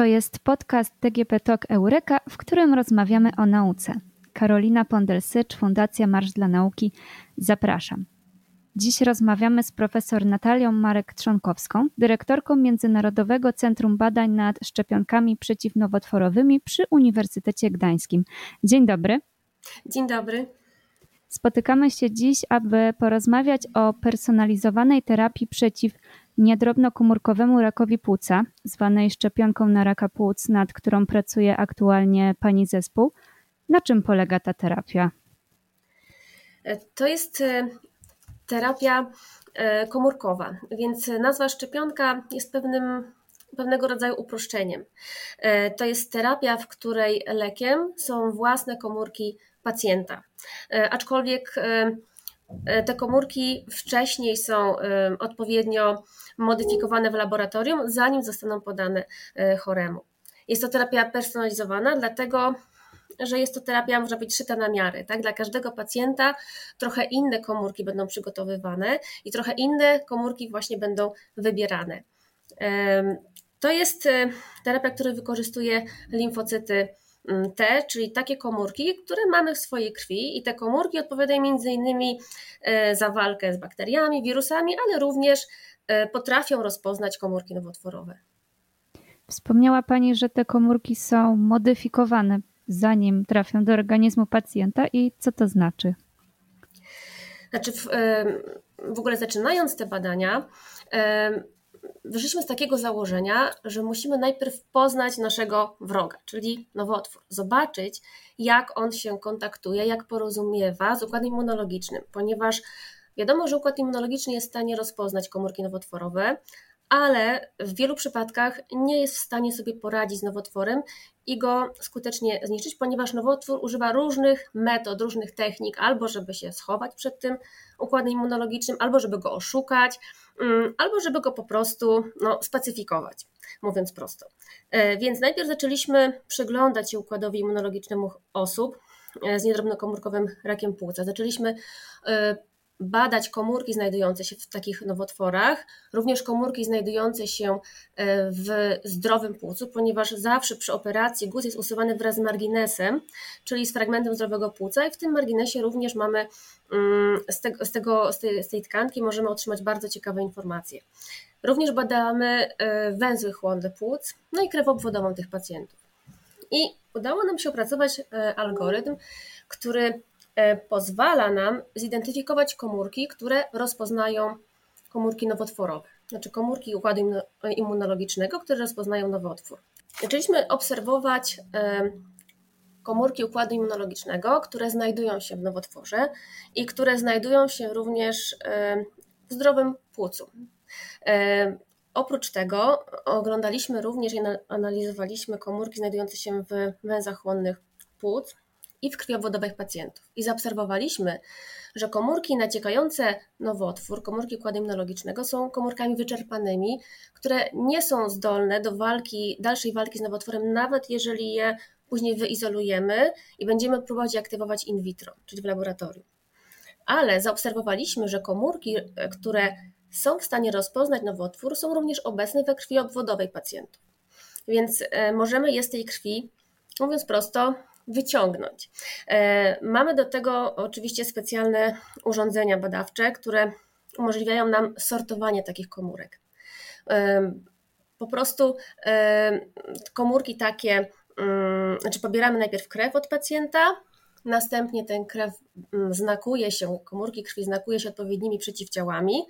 To jest podcast DGP Talk Eureka, w którym rozmawiamy o nauce. Karolina Pondelsycz, Fundacja Marsz dla Nauki. Zapraszam. Dziś rozmawiamy z profesor Natalią Marek-Trzonkowską, dyrektorką Międzynarodowego Centrum Badań nad Szczepionkami Przeciwnowotworowymi przy Uniwersytecie Gdańskim. Dzień dobry. Dzień dobry. Spotykamy się dziś, aby porozmawiać o personalizowanej terapii przeciw niedrobnokomórkowemu rakowi płuca, zwanej szczepionką na raka płuc, nad którą pracuje aktualnie pani zespół. Na czym polega ta terapia? To jest e, terapia e, komórkowa, więc nazwa szczepionka jest pewnym, pewnego rodzaju uproszczeniem. E, to jest terapia, w której lekiem są własne komórki pacjenta. Aczkolwiek te komórki wcześniej są odpowiednio modyfikowane w laboratorium, zanim zostaną podane e, choremu. Jest to terapia personalizowana, dlatego że jest to terapia, można być szyta na miarę. Tak? Dla każdego pacjenta trochę inne komórki będą przygotowywane i trochę inne komórki właśnie będą wybierane. To jest e, terapia, która wykorzystuje limfocyty T, czyli takie komórki, które mamy w swojej krwi i te komórki odpowiadają między innymi e, za walkę z bakteriami, wirusami, ale również E, potrafią rozpoznać komórki nowotworowe. Wspomniała Pani, że te komórki są modyfikowane zanim trafią do organizmu pacjenta i co to znaczy? Znaczy, w, e, w ogóle zaczynając te badania, wyszliśmy z takiego założenia, że musimy najpierw poznać naszego wroga, czyli nowotwór, zobaczyć, jak on się kontaktuje, jak porozumiewa z układem immunologicznym, ponieważ Wiadomo, że układ immunologiczny jest w stanie rozpoznać komórki nowotworowe, ale w wielu przypadkach nie jest w stanie sobie poradzić z nowotworem i go skutecznie zniszczyć, ponieważ nowotwór używa różnych metod, różnych technik, albo żeby się schować przed tym układem immunologicznym, albo żeby go oszukać, mm, albo żeby go po prostu no, spacyfikować, mówiąc prosto. E, więc najpierw zaczęliśmy przyglądać się układowi immunologicznemu osób e, z niedrobnokomórkowym rakiem płuca. Zaczęliśmy e, badać komórki znajdujące się w takich nowotworach, również komórki znajdujące się e, w zdrowym płucu, ponieważ zawsze przy operacji guz jest usuwany wraz z marginesem, czyli z fragmentem zdrowego płuca i w tym marginesie również mamy mm, z, tego, z, tego, z, tej, z tej tkanki możemy otrzymać bardzo ciekawe informacje. Również badamy e, węzły chłonne płuc, no i krew obwodową tych pacjentów. I udało nam się opracować e, algorytm, który pozwala nam zidentyfikować komórki, które rozpoznają komórki nowotworowe, znaczy komórki układu immunologicznego, które rozpoznają nowotwór. Zaczęliśmy obserwować e, komórki układu immunologicznego, które znajdują się w nowotworze i które znajdują się również e, w zdrowym płucu. Oprócz tego oglądaliśmy również i analizowaliśmy komórki znajdujące się w węzach chłonnych płuc, i w krwiowodowych pacjentów. I zaobserwowaliśmy, że komórki naciekające nowotwór, komórki układu immunologicznego są komórkami wyczerpanymi, które nie są zdolne do walki, dalszej walki z nowotworem, nawet jeżeli je później wyizolujemy i będziemy próbować je aktywować in vitro, czyli w laboratorium. Ale zaobserwowaliśmy, że komórki, które są w stanie rozpoznać nowotwór, są również obecne we krwi obwodowej pacjentów. Więc e, możemy je z tej krwi, mówiąc prosto, wyciągnąć. E, mamy do tego oczywiście specjalne urządzenia badawcze, które umożliwiają nam sortowanie takich komórek. E, po prostu e, komórki takie, mm, znaczy pobieramy najpierw krew od pacjenta, Następnie ten krew mm, znakuje się, komórki krwi znakuje się odpowiednimi przeciwciałami,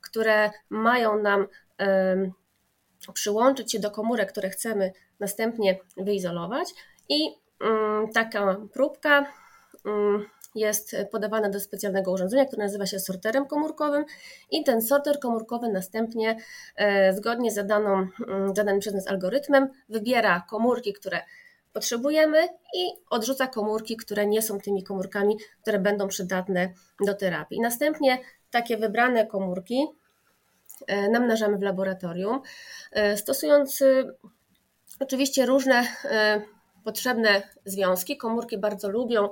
które mają nam przyłączyć się do komórek, które chcemy następnie wyizolować i taka próbka mm, jest podawana do specjalnego urządzenia, które nazywa się sorterem komórkowym i ten sorter komórkowy następnie e, zgodnie z zadaną, mm, zadanym przez nas algorytmem wybiera komórki, które potrzebujemy i odrzuca komórki, które nie są tymi komórkami, które będą przydatne do terapii. Następnie takie wybrane komórki e, namnażamy w laboratorium, e, stosując oczywiście różne potrzebne związki. Komórki bardzo lubią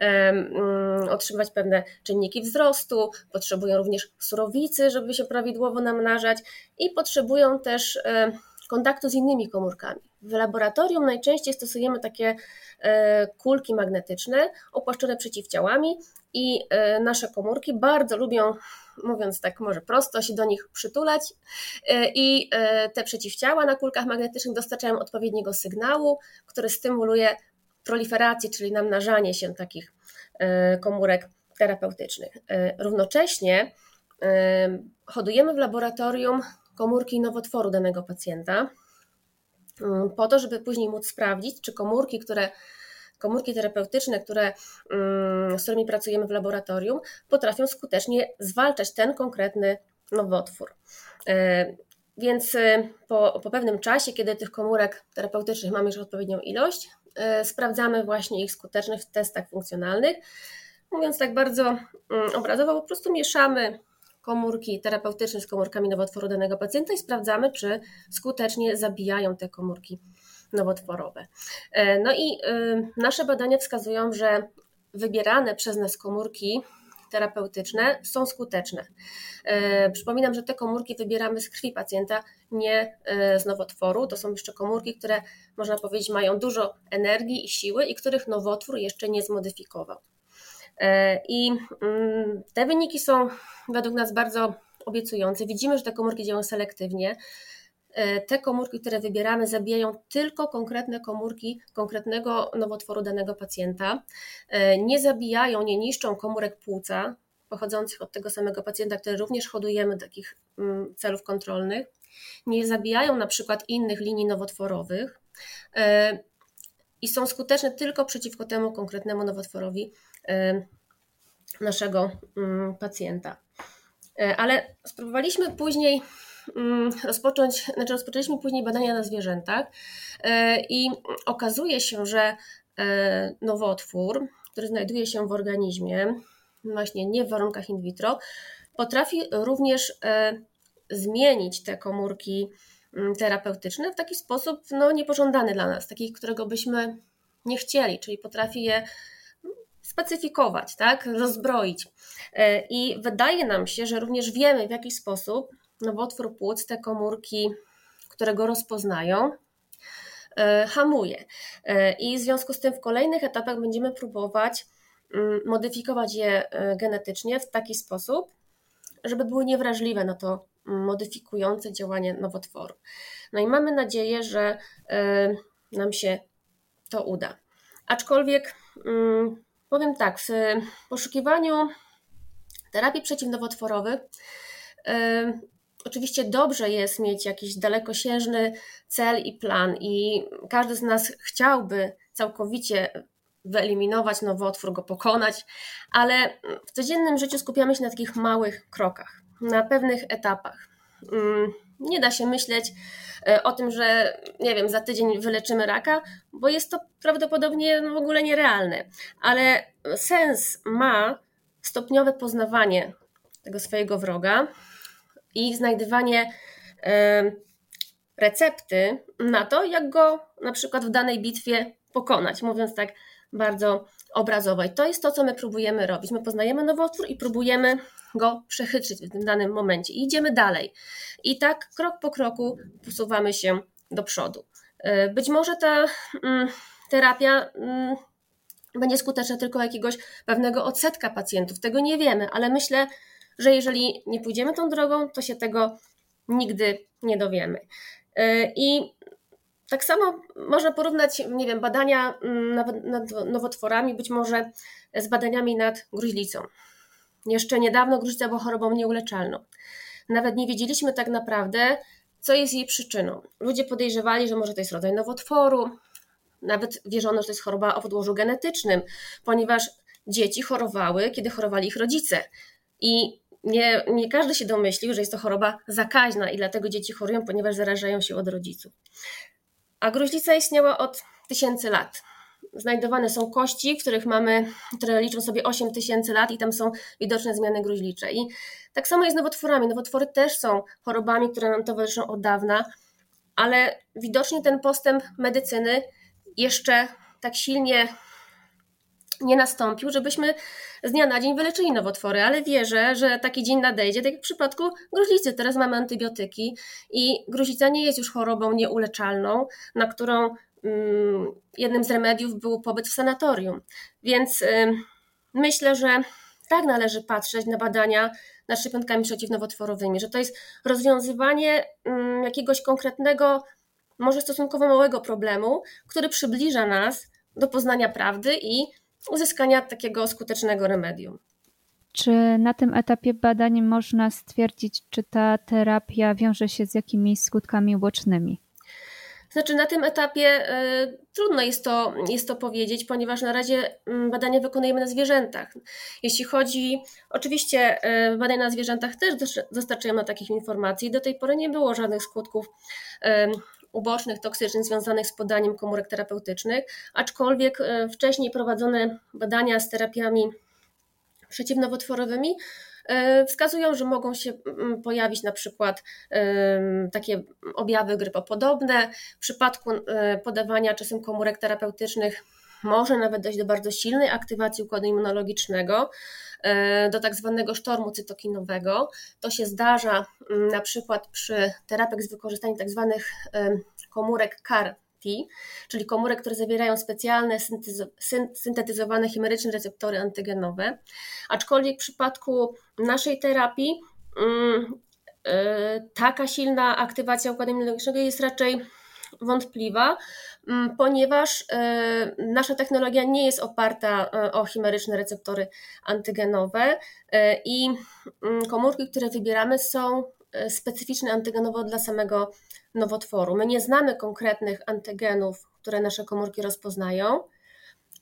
um, otrzymywać pewne czynniki wzrostu, potrzebują również surowicy, żeby się prawidłowo namnażać i potrzebują też kontaktu z innymi komórkami. W laboratorium najczęściej stosujemy takie e, kulki magnetyczne opłaszczone przeciwciałami i e, nasze komórki bardzo lubią, mówiąc tak może prosto, się do nich przytulać i te przeciwciała na kulkach magnetycznych dostarczają odpowiedniego sygnału, który stymuluje proliferację, czyli namnażanie się takich komórek terapeutycznych. Równocześnie hodujemy w laboratorium komórki nowotworu danego pacjenta, mm, po to, żeby później móc sprawdzić, czy komórki, które komórki terapeutyczne, które, mm, z którymi pracujemy w laboratorium, potrafią skutecznie zwalczać ten konkretny nowotwór. E, więc e, po, po pewnym czasie, kiedy tych komórek terapeutycznych mamy już odpowiednią ilość, e, sprawdzamy właśnie ich skuteczność w testach funkcjonalnych. Mówiąc tak bardzo mm, obrazowo, po prostu mieszamy komórki terapeutyczne z komórkami nowotworu danego pacjenta i sprawdzamy, czy skutecznie zabijają te komórki nowotworowe. E, no i y, nasze badania wskazują, że wybierane przez nas komórki terapeutyczne są skuteczne. E, przypominam, że te komórki wybieramy z krwi pacjenta, nie e, z nowotworu. To są jeszcze komórki, które można powiedzieć mają dużo energii i siły i których nowotwór jeszcze nie zmodyfikował. E, I mm, te wyniki są według nas bardzo obiecujące. Widzimy, że te komórki działają selektywnie. E, te komórki, które wybieramy, zabijają tylko konkretne komórki konkretnego nowotworu danego pacjenta. E, nie zabijają, nie niszczą komórek płuca pochodzących od tego samego pacjenta, które również hodujemy do takich mm, celów kontrolnych. Nie zabijają na przykład innych linii nowotworowych i są skuteczne tylko przeciwko temu konkretnemu nowotworowi naszego mm, pacjenta. E, ale spróbowaliśmy później rozpocząć, znaczy rozpoczęliśmy później badania na zwierzętach e, i okazuje się, że e, nowotwór, który znajduje się w organizmie, właśnie nie w warunkach in vitro, potrafi również zmienić te komórki mm, terapeutyczne w taki sposób no, niepożądany dla nas, taki, którego byśmy nie chcieli, czyli potrafi je specyfikować, tak, rozbroić. E, I wydaje nam się, że również wiemy, w jaki sposób nowotwór płuc te komórki, które go rozpoznają, e, hamuje. E, I w związku z tym w kolejnych etapach będziemy próbować mm, modyfikować je genetycznie w taki sposób, żeby były niewrażliwe na to modyfikujące działanie nowotworu. No i mamy nadzieję, że nam się to uda. Aczkolwiek mm, powiem tak, w poszukiwaniu terapii przeciwnowotworowych oczywiście dobrze jest mieć jakiś dalekosiężny cel i plan i każdy z nas chciałby całkowicie wyeliminować nowotwór, go pokonać, ale w codziennym życiu skupiamy się na takich małych krokach, na pewnych etapach. Yy, nie da się myśleć e, o tym, że nie wiem, za tydzień wyleczymy raka, bo jest to prawdopodobnie w ogóle nierealne. Ale sens ma stopniowe poznawanie tego swojego wroga i znajdywanie recepty na to, jak go na przykład w danej bitwie pokonać, mówiąc tak bardzo obrazowo. I to jest to, co my próbujemy robić. My poznajemy nowotwór i próbujemy go przechytrzyć w tym danym momencie i idziemy dalej. I tak krok po kroku posuwamy się do przodu. E, być może ta mm, terapia mm, będzie skuteczna tylko jakiegoś pewnego odsetka pacjentów. Tego nie wiemy, ale myślę, że jeżeli nie pójdziemy tą drogą, to się tego nigdy nie dowiemy. E, I tak samo można porównać, nie wiem, badania mm, nad nowotworami, być może z badaniami nad gruźlicą. Jeszcze niedawno gruźlica była chorobą nieuleczalną. Nawet nie wiedzieliśmy tak naprawdę, co jest jej przyczyną. Ludzie podejrzewali, że może to jest rodzaj nowotworu, nawet wierzono, że to jest choroba o podłożu genetycznym, ponieważ dzieci chorowały, kiedy chorowali ich rodzice. I nie, nie każdy się domyślił, że jest to choroba zakaźna i dlatego dzieci chorują, ponieważ zarażają się od rodziców. A gruźlica istniała od tysięcy lat znajdowane są kości, których mamy, które liczą sobie 8 tysięcy lat i tam są widoczne zmiany gruźlicze. I tak samo jest z nowotworami. Nowotwory też są chorobami, które nam towarzyszą od dawna, ale widocznie ten postęp medycyny jeszcze tak silnie nie nastąpił, żebyśmy z dnia na dzień wyleczyli nowotwory, ale wierzę, że taki dzień nadejdzie, tak jak w przypadku gruźlicy. Teraz mamy antybiotyki i gruźlica nie jest już chorobą nieuleczalną, na którą mm, jednym z remediów był pobyt w sanatorium. Więc myślę, że tak należy patrzeć na badania nad szczepionkami przeciwnowotworowymi, że to jest rozwiązywanie mm, jakiegoś konkretnego, może stosunkowo małego problemu, który przybliża nas do poznania prawdy i uzyskania takiego skutecznego remedium. Czy na tym etapie badań można stwierdzić, czy ta terapia wiąże się z jakimiś skutkami ubocznymi? Znaczy, na tym etapie y, trudno jest to, jest to powiedzieć, ponieważ na razie y, badania wykonujemy na zwierzętach. Jeśli chodzi, oczywiście y, badania na zwierzętach też dostarczamy takich informacji. Do tej pory nie było żadnych skutków ubocznych, toksycznych związanych z podaniem komórek terapeutycznych, aczkolwiek wcześniej prowadzone badania z terapiami przeciwnowotworowymi E, wskazują, że mogą się mm, pojawić na przykład takie objawy grypopodobne. W przypadku e, podawania czasem komórek terapeutycznych może nawet dojść do bardzo silnej aktywacji układu immunologicznego, e, do tak zwanego sztormu cytokinowego. To się zdarza mm, na przykład przy terapiach z wykorzystaniem tak zwanych komórek CAR T, czyli komórek, które zawierają specjalne syntetyzowane chimeryczne receptory antygenowe. Aczkolwiek w przypadku naszej terapii e, taka silna aktywacja układu immunologicznego jest raczej wątpliwa, mm, ponieważ e, nasza technologia nie jest oparta e, o chimeryczne receptory antygenowe i mm, komórki, które wybieramy są specyficzne antygenowo dla samego nowotworu. My nie znamy konkretnych antygenów, które nasze komórki rozpoznają,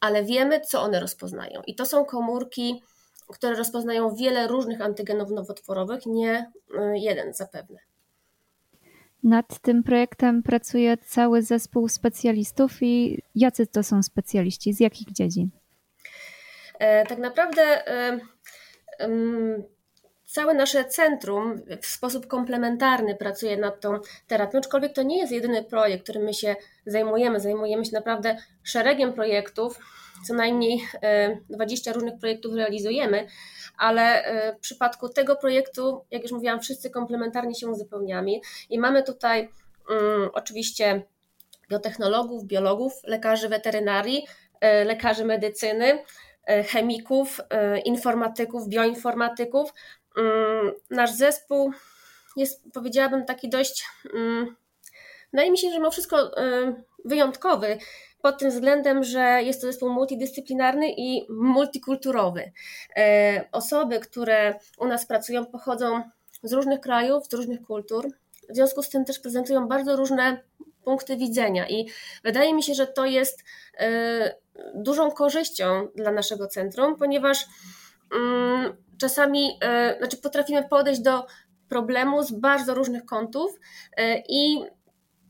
ale wiemy, co one rozpoznają. I to są komórki, które rozpoznają wiele różnych antygenów nowotworowych, nie jeden zapewne. Nad tym projektem pracuje cały zespół specjalistów i jacy to są specjaliści, z jakich dziedzin? E, tak naprawdę e, całe nasze centrum w sposób komplementarny pracuje nad tą terapią, aczkolwiek to nie jest jedyny projekt, którym my się zajmujemy. Zajmujemy się naprawdę szeregiem projektów, co najmniej 20 e, różnych projektów realizujemy, ale e, w przypadku tego projektu, jak już mówiłam, wszyscy komplementarnie się uzupełniamy i mamy tutaj um, oczywiście biotechnologów, biologów, lekarzy weterynarii, e, lekarzy medycyny, chemików, informatyków, bioinformatyków, Mm, nasz zespół jest, powiedziałabym, taki dość, mm, wydaje mi się, że mimo wszystko wyjątkowy pod tym względem, że jest to zespół multidyscyplinarny i multikulturowy. E, osoby, które u nas pracują, pochodzą z różnych krajów, z różnych kultur. W związku z tym też prezentują bardzo różne punkty widzenia i wydaje mi się, że to jest e, dużą korzyścią dla naszego centrum, ponieważ mm, czasami, e, znaczy potrafimy podejść do problemu z bardzo różnych kątów i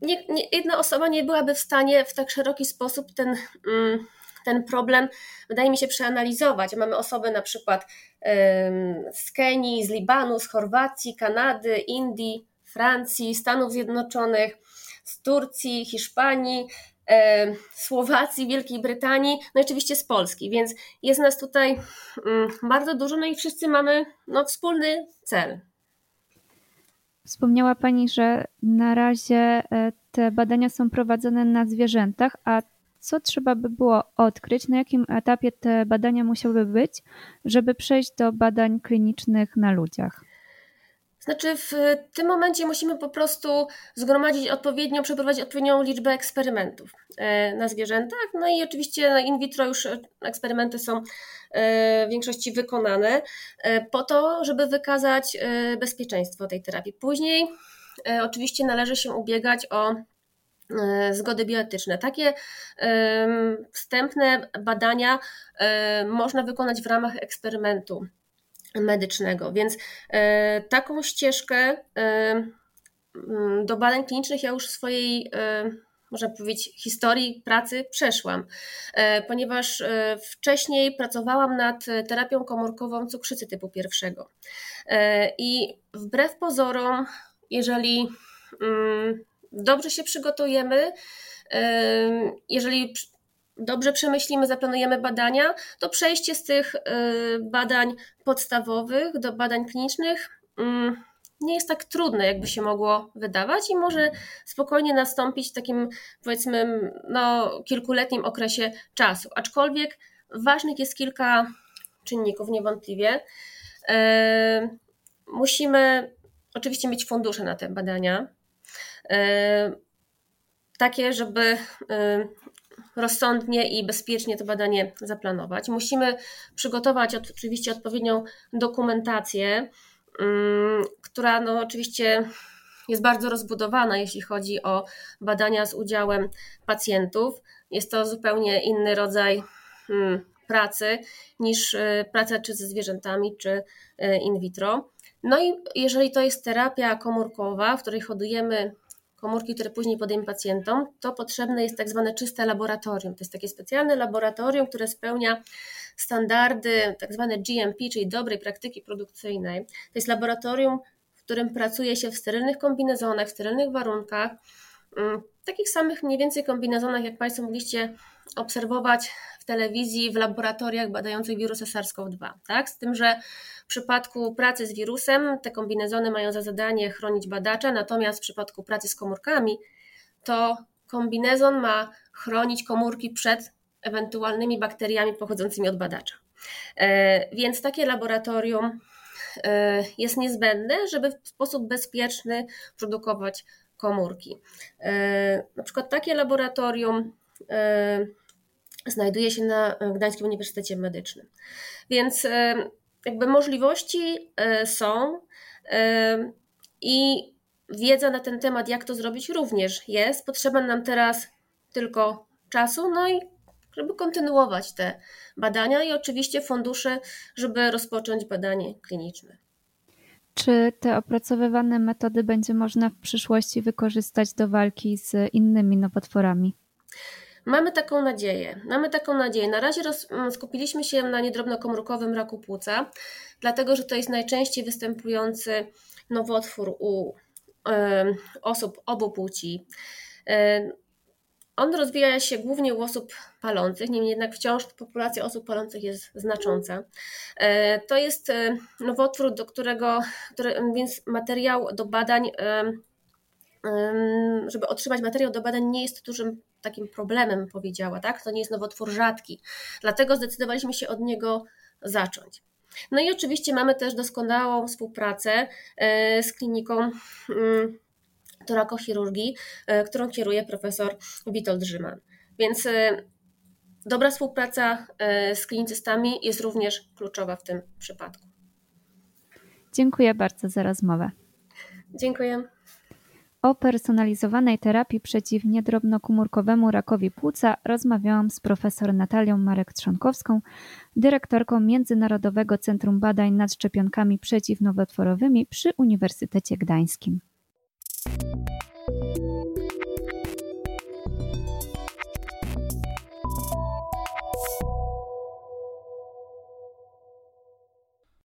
nie, nie, jedna osoba nie byłaby w stanie w tak szeroki sposób ten, mm, ten problem, wydaje mi się, przeanalizować. Mamy osoby na przykład z Kenii, z Libanu, z Chorwacji, Kanady, Indii, Francji, Stanów Zjednoczonych, z Turcji, Hiszpanii, Słowacji, Wielkiej Brytanii, no i oczywiście z Polski, więc jest nas tutaj mm, bardzo dużo, no i wszyscy mamy no, wspólny cel. Wspomniała Pani, że na razie e, te badania są prowadzone na zwierzętach, a co trzeba by było odkryć, na jakim etapie te badania musiałyby być, żeby przejść do badań klinicznych na ludziach? Znaczy, w tym momencie musimy po prostu zgromadzić odpowiednią, przeprowadzić odpowiednią liczbę eksperymentów e, na zwierzętach. No i oczywiście na in vitro już eksperymenty są e, w większości wykonane e, po to, żeby wykazać bezpieczeństwo tej terapii. Później oczywiście należy się ubiegać o zgody bioetyczne. Takie wstępne badania można wykonać w ramach eksperymentu medycznego. Więc e, taką ścieżkę e, mm, do badań klinicznych ja już w swojej, e, można powiedzieć, historii pracy przeszłam, ponieważ wcześniej pracowałam nad terapią komórkową cukrzycy typu pierwszego. I wbrew pozorom, jeżeli mm, dobrze się przygotujemy, jeżeli dobrze przemyślimy, zaplanujemy badania, to przejście z tych badań podstawowych do badań klinicznych mm, nie jest tak trudne, jakby się mogło wydawać i może spokojnie nastąpić w takim, powiedzmy, no, kilkuletnim okresie czasu. Aczkolwiek ważnych jest kilka czynników niewątpliwie. E, musimy oczywiście mieć fundusze na te badania. E, takie, żeby rozsądnie i bezpiecznie to badanie zaplanować. Musimy przygotować oczywiście odpowiednią dokumentację, mm, która no oczywiście jest bardzo rozbudowana, jeśli chodzi o badania z udziałem pacjentów. Jest to zupełnie inny rodzaj hmm, pracy niż y, praca czy ze zwierzętami, czy y, in vitro. No i jeżeli to jest terapia komórkowa, w której hodujemy komórki, które później podajemy pacjentom, to potrzebne jest tak zwane czyste laboratorium. To jest takie specjalne laboratorium, które spełnia standardy tak zwane GMP, czyli dobrej praktyki produkcyjnej. To jest laboratorium, w którym pracuje się w sterylnych kombinezonach, w sterylnych warunkach, mm, takich samych mniej więcej kombinezonach, jak Państwo mogliście obserwować w telewizji, w laboratoriach badających wirus SARS-CoV-2. Tak? Z tym, że w przypadku pracy z wirusem te kombinezony mają za zadanie chronić badacza, natomiast w przypadku pracy z komórkami to kombinezon ma chronić komórki przed ewentualnymi bakteriami pochodzącymi od badacza. E, więc takie laboratorium e, jest niezbędne, żeby w sposób bezpieczny produkować komórki. E, na przykład takie laboratorium znajduje się na Gdańskim Uniwersytecie Medycznym. Więc jakby możliwości są i wiedza na ten temat, jak to zrobić, również jest. Potrzeba nam teraz tylko czasu, no i żeby kontynuować te badania i oczywiście fundusze, żeby rozpocząć badanie kliniczne. Czy te opracowywane metody będzie można w przyszłości wykorzystać do walki z innymi nowotworami? Mamy taką nadzieję. Mamy taką nadzieję. Na razie roz, skupiliśmy się na niedrobnokomórkowym raku płuca, dlatego że to jest najczęściej występujący nowotwór u y, osób obu płci. Y, on rozwija się głównie u osób palących, niemniej jednak wciąż populacja osób palących jest znacząca. E, to jest e, nowotwór, do którego, który, więc materiał do badań, żeby otrzymać materiał do badań nie jest dużym takim problemem, powiedziała, tak? To nie jest nowotwór rzadki. Dlatego zdecydowaliśmy się od niego zacząć. No i oczywiście mamy też doskonałą współpracę e, z kliniką mm, torakochirurgii, e, którą kieruje profesor Witold Rzyman. Więc e, dobra współpraca e, z klinicystami jest również kluczowa w tym przypadku. Dziękuję bardzo za rozmowę. Dziękuję. O personalizowanej terapii przeciw niedrobnokomórkowemu rakowi płuca rozmawiałam z profesor Natalią Marek-Trzonkowską, dyrektorką Międzynarodowego Centrum Badań nad Szczepionkami Przeciwnowotworowymi przy Uniwersytecie Gdańskim. Thank you